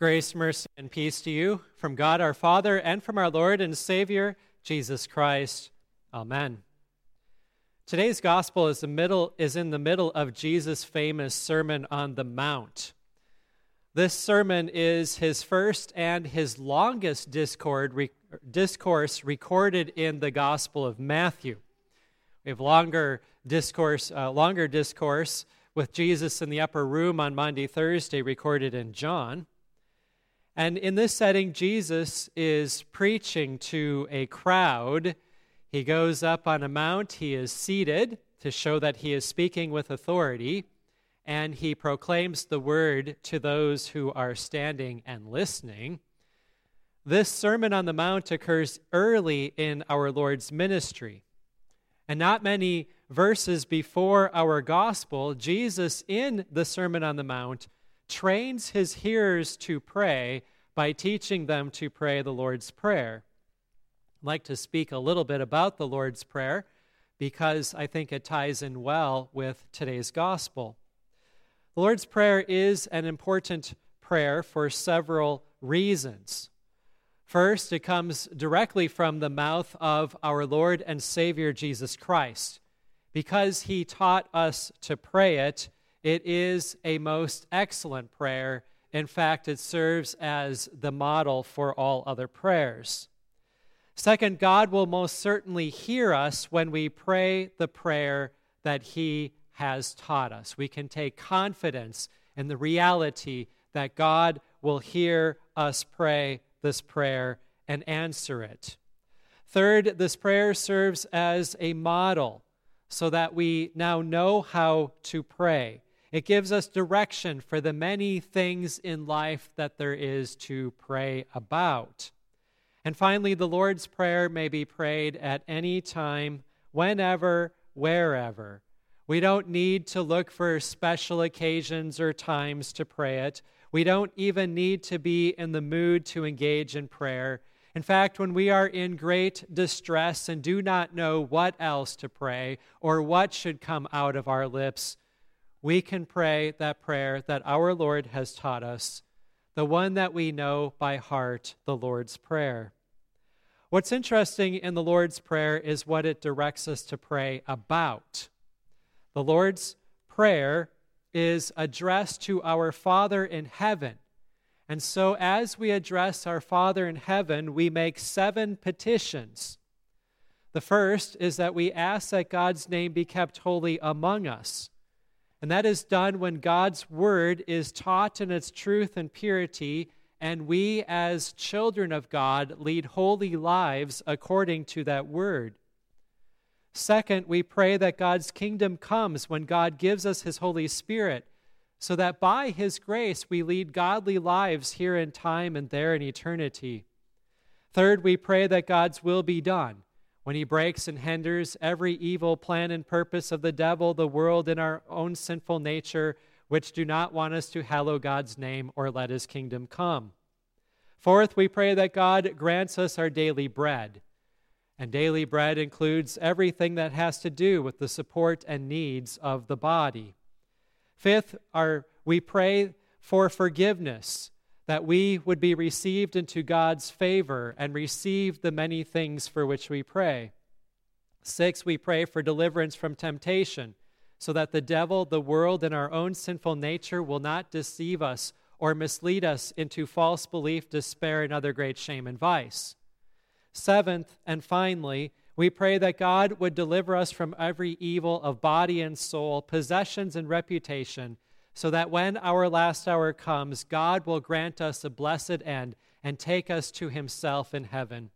Grace, mercy, and peace to you from God our Father and from our Lord and Savior, Jesus Christ. Amen. Today's gospel is, the middle, is in the middle of Jesus' famous Sermon on the Mount. This sermon is his first and his longest discord, discourse recorded in the Gospel of Matthew. We have longer discourse, uh, longer discourse with Jesus in the upper room on Maundy, Thursday, recorded in John. And in this setting, Jesus is preaching to a crowd. He goes up on a mount, he is seated to show that he is speaking with authority, and he proclaims the word to those who are standing and listening. This Sermon on the Mount occurs early in our Lord's ministry. And not many verses before our gospel, Jesus in the Sermon on the Mount trains his hearers to pray by teaching them to pray the Lord's Prayer. I'd like to speak a little bit about the Lord's Prayer because I think it ties in well with today's gospel. The Lord's Prayer is an important prayer for several reasons. First, it comes directly from the mouth of our Lord and Savior Jesus Christ. Because he taught us to pray it, it is a most excellent prayer. In fact, it serves as the model for all other prayers. Second, God will most certainly hear us when we pray the prayer that He has taught us. We can take confidence in the reality that God will hear us pray this prayer and answer it. Third, this prayer serves as a model so that we now know how to pray. It gives us direction for the many things in life that there is to pray about. And finally, the Lord's Prayer may be prayed at any time, whenever, wherever. We don't need to look for special occasions or times to pray it. We don't even need to be in the mood to engage in prayer. In fact, when we are in great distress and do not know what else to pray or what should come out of our lips, we can pray that prayer that our Lord has taught us, the one that we know by heart, the Lord's Prayer. What's interesting in the Lord's Prayer is what it directs us to pray about. The Lord's Prayer is addressed to our Father in heaven and so, as we address our Father in heaven, we make seven petitions. The first is that we ask that God's name be kept holy among us. And that is done when God's word is taught in its truth and purity, and we, as children of God, lead holy lives according to that word. Second, we pray that God's kingdom comes when God gives us his Holy Spirit so that by His grace we lead godly lives here in time and there in eternity. Third, we pray that God's will be done when He breaks and hinders every evil plan and purpose of the devil, the world, and our own sinful nature, which do not want us to hallow God's name or let His kingdom come. Fourth, we pray that God grants us our daily bread. And daily bread includes everything that has to do with the support and needs of the body. Fifth, our, we pray for forgiveness, that we would be received into God's favor and receive the many things for which we pray. Six, we pray for deliverance from temptation, so that the devil, the world, and our own sinful nature will not deceive us or mislead us into false belief, despair, and other great shame and vice. Seventh, and finally, we pray that God would deliver us from every evil of body and soul, possessions and reputation, so that when our last hour comes, God will grant us a blessed end and take us to himself in heaven.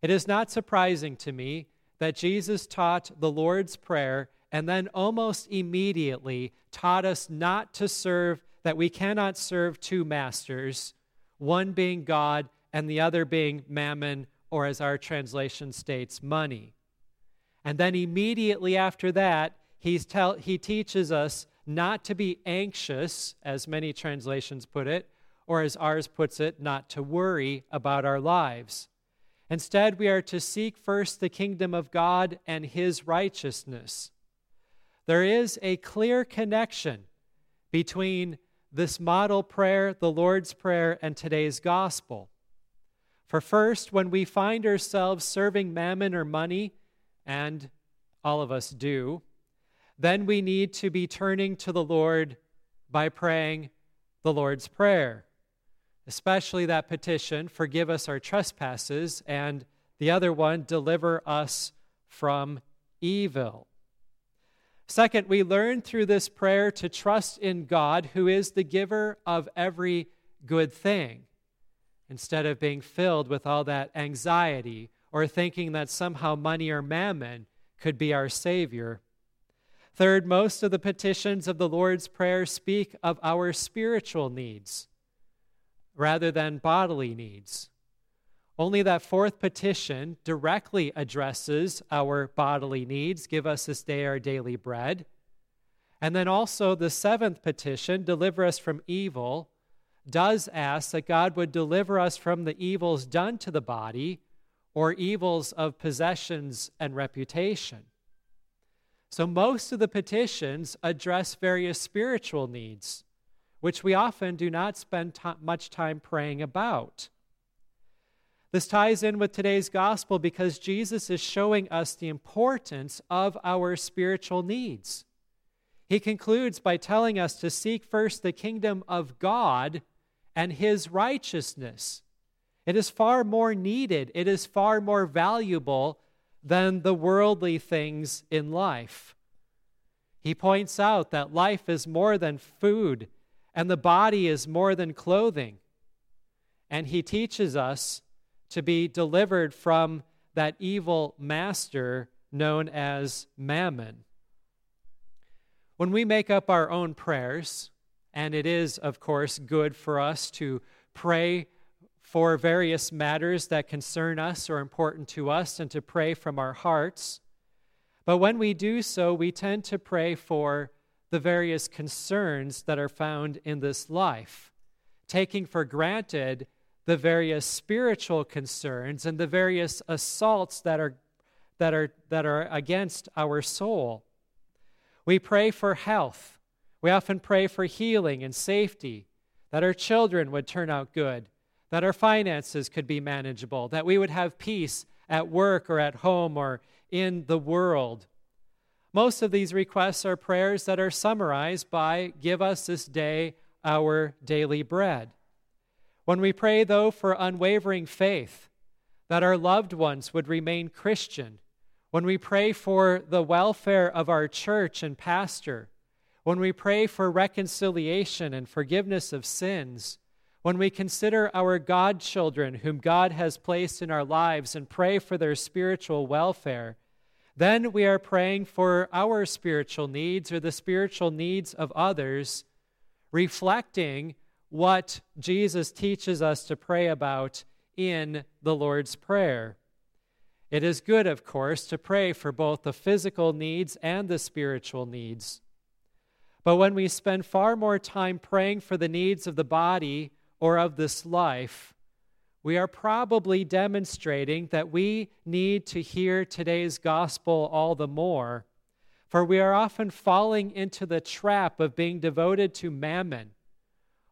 It is not surprising to me that Jesus taught the Lord's Prayer and then almost immediately taught us not to serve, that we cannot serve two masters, one being God and the other being mammon or as our translation states, money. And then immediately after that, he's tell, he teaches us not to be anxious, as many translations put it, or as ours puts it, not to worry about our lives. Instead, we are to seek first the kingdom of God and his righteousness. There is a clear connection between this model prayer, the Lord's Prayer, and today's gospel. For first, when we find ourselves serving mammon or money, and all of us do, then we need to be turning to the Lord by praying the Lord's Prayer, especially that petition, forgive us our trespasses, and the other one, deliver us from evil. Second, we learn through this prayer to trust in God, who is the giver of every good thing, instead of being filled with all that anxiety or thinking that somehow money or mammon could be our Savior. Third, most of the petitions of the Lord's Prayer speak of our spiritual needs rather than bodily needs. Only that fourth petition directly addresses our bodily needs give us this day our daily bread. And then also the seventh petition, deliver us from evil, does ask that God would deliver us from the evils done to the body or evils of possessions and reputation. So most of the petitions address various spiritual needs, which we often do not spend t- much time praying about. This ties in with today's gospel because Jesus is showing us the importance of our spiritual needs. He concludes by telling us to seek first the kingdom of God and his righteousness. It is far more needed, it is far more valuable than the worldly things in life. He points out that life is more than food and the body is more than clothing. And he teaches us to be delivered from that evil master known as mammon. When we make up our own prayers, and it is, of course, good for us to pray for various matters that concern us or important to us and to pray from our hearts. But when we do so, we tend to pray for the various concerns that are found in this life, taking for granted the various spiritual concerns and the various assaults that are, that are, that are against our soul. We pray for health. We often pray for healing and safety, that our children would turn out good, that our finances could be manageable, that we would have peace at work or at home or in the world. Most of these requests are prayers that are summarized by Give us this day our daily bread. When we pray, though, for unwavering faith, that our loved ones would remain Christian, when we pray for the welfare of our church and pastor, when we pray for reconciliation and forgiveness of sins, when we consider our godchildren whom God has placed in our lives and pray for their spiritual welfare, then we are praying for our spiritual needs or the spiritual needs of others, reflecting what Jesus teaches us to pray about in the Lord's Prayer. It is good, of course, to pray for both the physical needs and the spiritual needs. But when we spend far more time praying for the needs of the body or of this life, we are probably demonstrating that we need to hear today's gospel all the more, for we are often falling into the trap of being devoted to mammon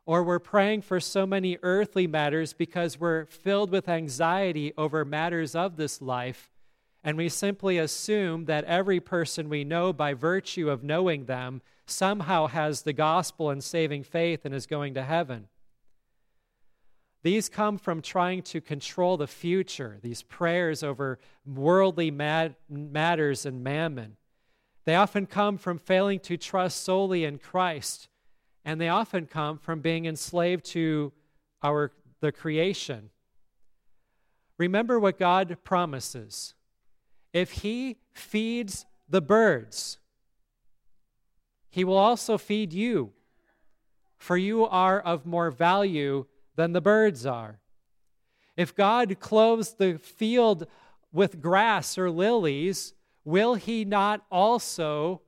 or we're praying for so many earthly matters because we're filled with anxiety over matters of this life, and we simply assume that every person we know, by virtue of knowing them, somehow has the gospel and saving faith and is going to heaven. These come from trying to control the future, these prayers over worldly matters and mammon. They often come from failing to trust solely in Christ and they often come from being enslaved to our the creation. Remember what God promises. If he feeds the birds, he will also feed you, for you are of more value than the birds are. If God clothes the field with grass or lilies, will he not also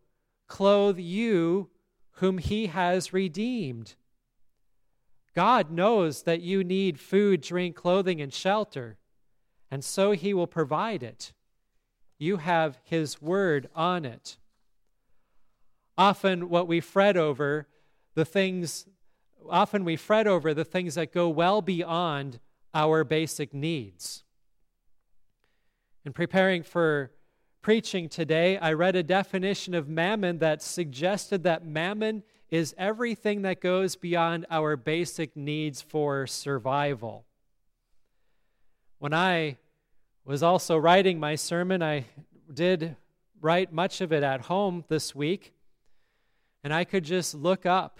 clothe you whom he has redeemed. God knows that you need food, drink, clothing, and shelter, and so he will provide it. You have his word on it. Often, what we fret over, the things often we fret over the things that go well beyond our basic needs. In preparing for preaching today, I read a definition of mammon that suggested that mammon is everything that goes beyond our basic needs for survival. When I was also writing my sermon, I did write much of it at home this week, and I could just look up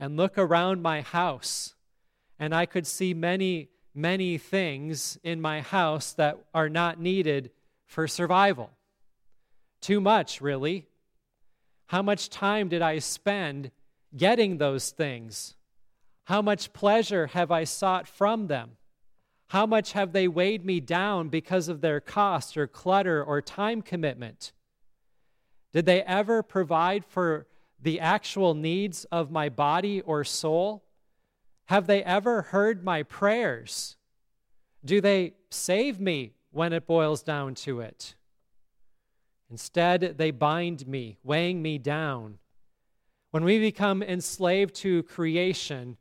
and look around my house, and I could see many, many things in my house that are not needed for survival. Too much, really. How much time did I spend getting those things? How much pleasure have I sought from them? How much have they weighed me down because of their cost or clutter or time commitment? Did they ever provide for the actual needs of my body or soul? Have they ever heard my prayers? Do they save me when it boils down to it? Instead, they bind me, weighing me down. When we become enslaved to creation,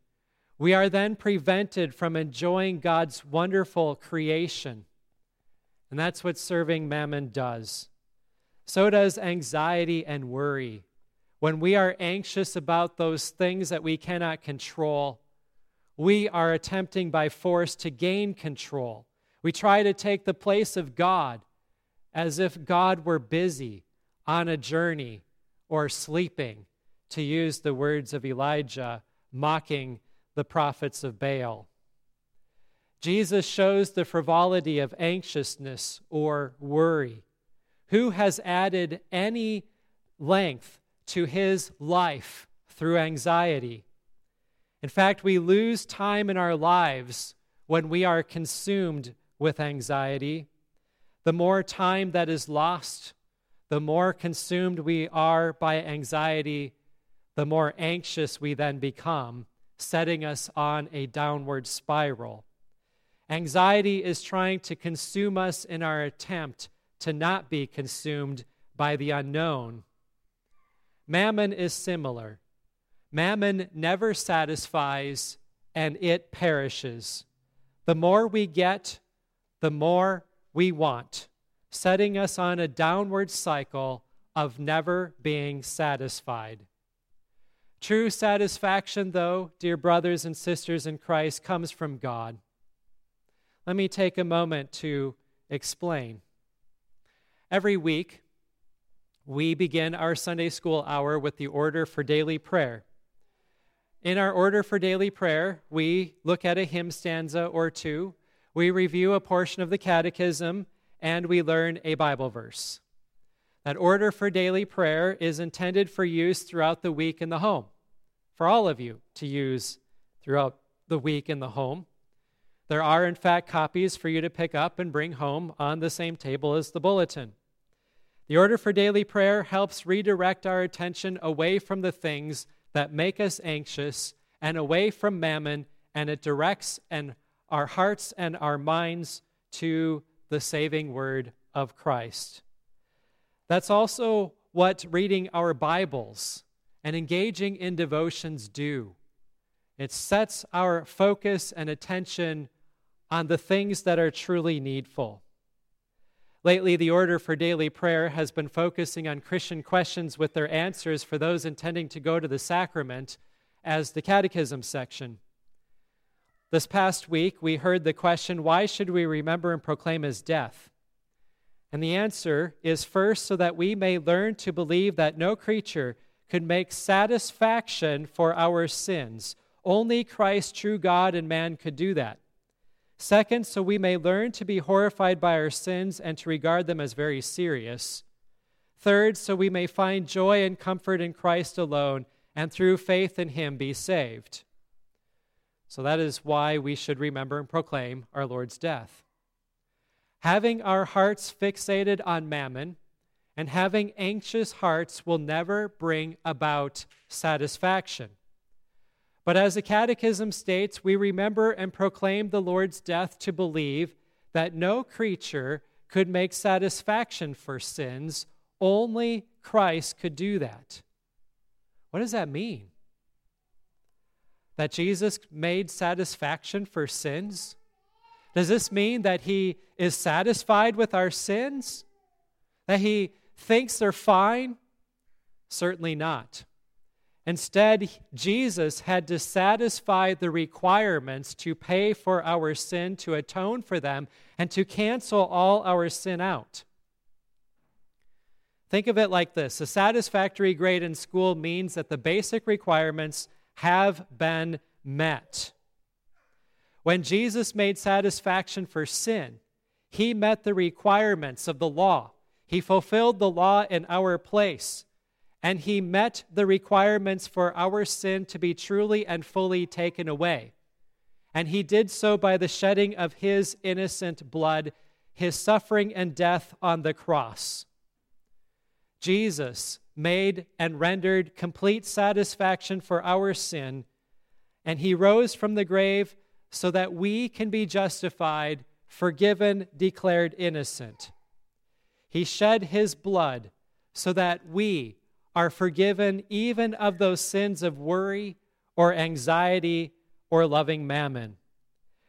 we are then prevented from enjoying God's wonderful creation. And that's what serving mammon does. So does anxiety and worry when we are anxious about those things that we cannot control, we are attempting by force to gain control. We try to take the place of God as if God were busy on a journey or sleeping, to use the words of Elijah mocking the prophets of Baal. Jesus shows the frivolity of anxiousness or worry. Who has added any length to his life through anxiety. In fact, we lose time in our lives when we are consumed with anxiety. The more time that is lost, the more consumed we are by anxiety, the more anxious we then become, setting us on a downward spiral. Anxiety is trying to consume us in our attempt to not be consumed by the unknown. Mammon is similar. Mammon never satisfies and it perishes. The more we get, the more we want, setting us on a downward cycle of never being satisfied. True satisfaction, though, dear brothers and sisters in Christ, comes from God. Let me take a moment to explain. Every week, we begin our Sunday school hour with the order for daily prayer. In our order for daily prayer, we look at a hymn stanza or two, we review a portion of the catechism, and we learn a Bible verse. That order for daily prayer is intended for use throughout the week in the home, for all of you to use throughout the week in the home. There are, in fact, copies for you to pick up and bring home on the same table as the bulletin. The order for daily prayer helps redirect our attention away from the things that make us anxious and away from mammon, and it directs and our hearts and our minds to the saving word of Christ. That's also what reading our Bibles and engaging in devotions do. It sets our focus and attention on the things that are truly needful. Lately, the order for daily prayer has been focusing on Christian questions with their answers for those intending to go to the sacrament as the catechism section. This past week, we heard the question why should we remember and proclaim his death? And the answer is first, so that we may learn to believe that no creature could make satisfaction for our sins. Only Christ, true God and man, could do that. Second, so we may learn to be horrified by our sins and to regard them as very serious. Third, so we may find joy and comfort in Christ alone and through faith in Him be saved. So that is why we should remember and proclaim our Lord's death. Having our hearts fixated on mammon and having anxious hearts will never bring about satisfaction. But as the Catechism states, we remember and proclaim the Lord's death to believe that no creature could make satisfaction for sins, only Christ could do that. What does that mean? that Jesus made satisfaction for sins? Does this mean that he is satisfied with our sins? That he thinks they're fine? Certainly not. Instead, Jesus had to satisfy the requirements to pay for our sin, to atone for them, and to cancel all our sin out. Think of it like this a satisfactory grade in school means that the basic requirements have been met. When Jesus made satisfaction for sin, he met the requirements of the law. He fulfilled the law in our place, and he met the requirements for our sin to be truly and fully taken away. And he did so by the shedding of his innocent blood, his suffering and death on the cross. Jesus made and rendered complete satisfaction for our sin, and he rose from the grave so that we can be justified, forgiven, declared innocent. He shed his blood so that we are forgiven even of those sins of worry or anxiety or loving mammon.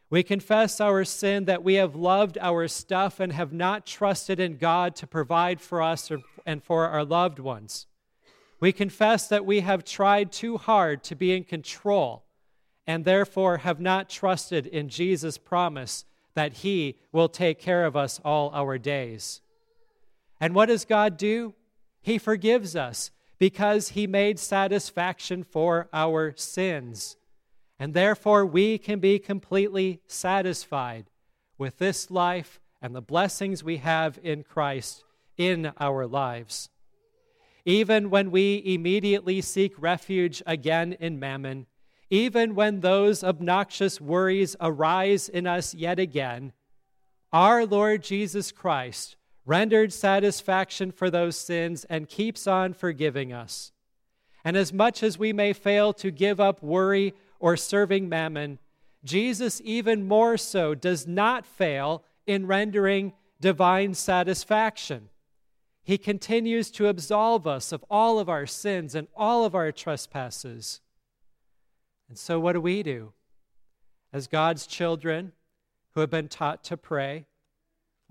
We confess our sin that we have loved our stuff and have not trusted in God to provide for us and for our loved ones. We confess that we have tried too hard to be in control and therefore have not trusted in Jesus' promise that He will take care of us all our days. And what does God do? He forgives us because He made satisfaction for our sins. And therefore, we can be completely satisfied with this life and the blessings we have in Christ in our lives. Even when we immediately seek refuge again in mammon, even when those obnoxious worries arise in us yet again, our Lord Jesus Christ rendered satisfaction for those sins and keeps on forgiving us. And as much as we may fail to give up worry or serving mammon, Jesus even more so does not fail in rendering divine satisfaction. He continues to absolve us of all of our sins and all of our trespasses. And so, what do we do? As God's children who have been taught to pray,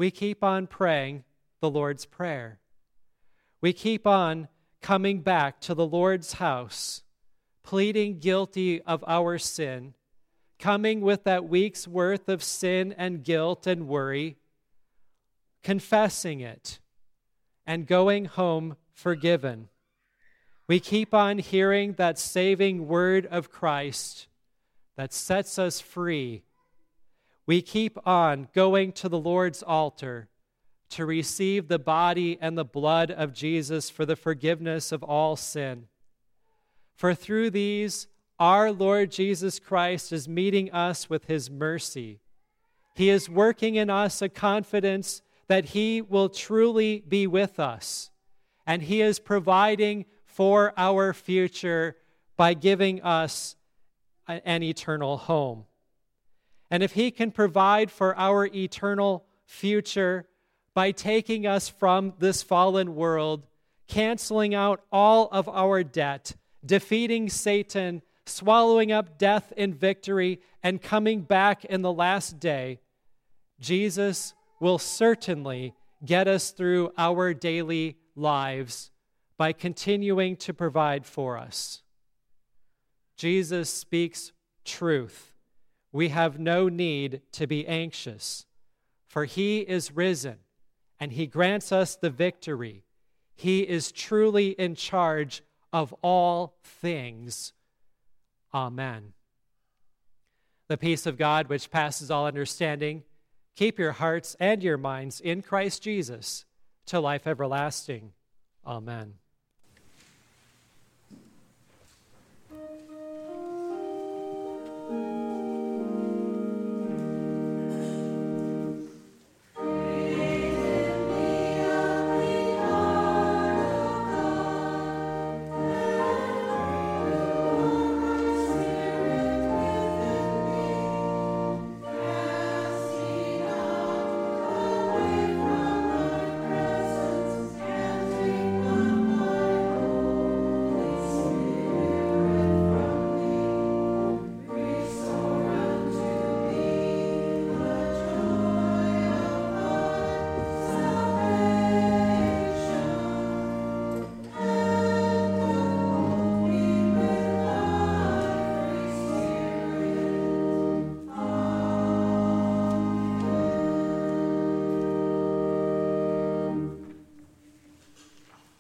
we keep on praying the Lord's Prayer. We keep on coming back to the Lord's house, pleading guilty of our sin, coming with that week's worth of sin and guilt and worry, confessing it, and going home forgiven. We keep on hearing that saving word of Christ that sets us free. We keep on going to the Lord's altar to receive the body and the blood of Jesus for the forgiveness of all sin. For through these, our Lord Jesus Christ is meeting us with his mercy. He is working in us a confidence that he will truly be with us, and he is providing for our future by giving us an eternal home. And if He can provide for our eternal future by taking us from this fallen world, canceling out all of our debt, defeating Satan, swallowing up death in victory, and coming back in the last day, Jesus will certainly get us through our daily lives by continuing to provide for us. Jesus speaks truth. We have no need to be anxious, for he is risen and he grants us the victory. He is truly in charge of all things. Amen. The peace of God, which passes all understanding, keep your hearts and your minds in Christ Jesus to life everlasting. Amen.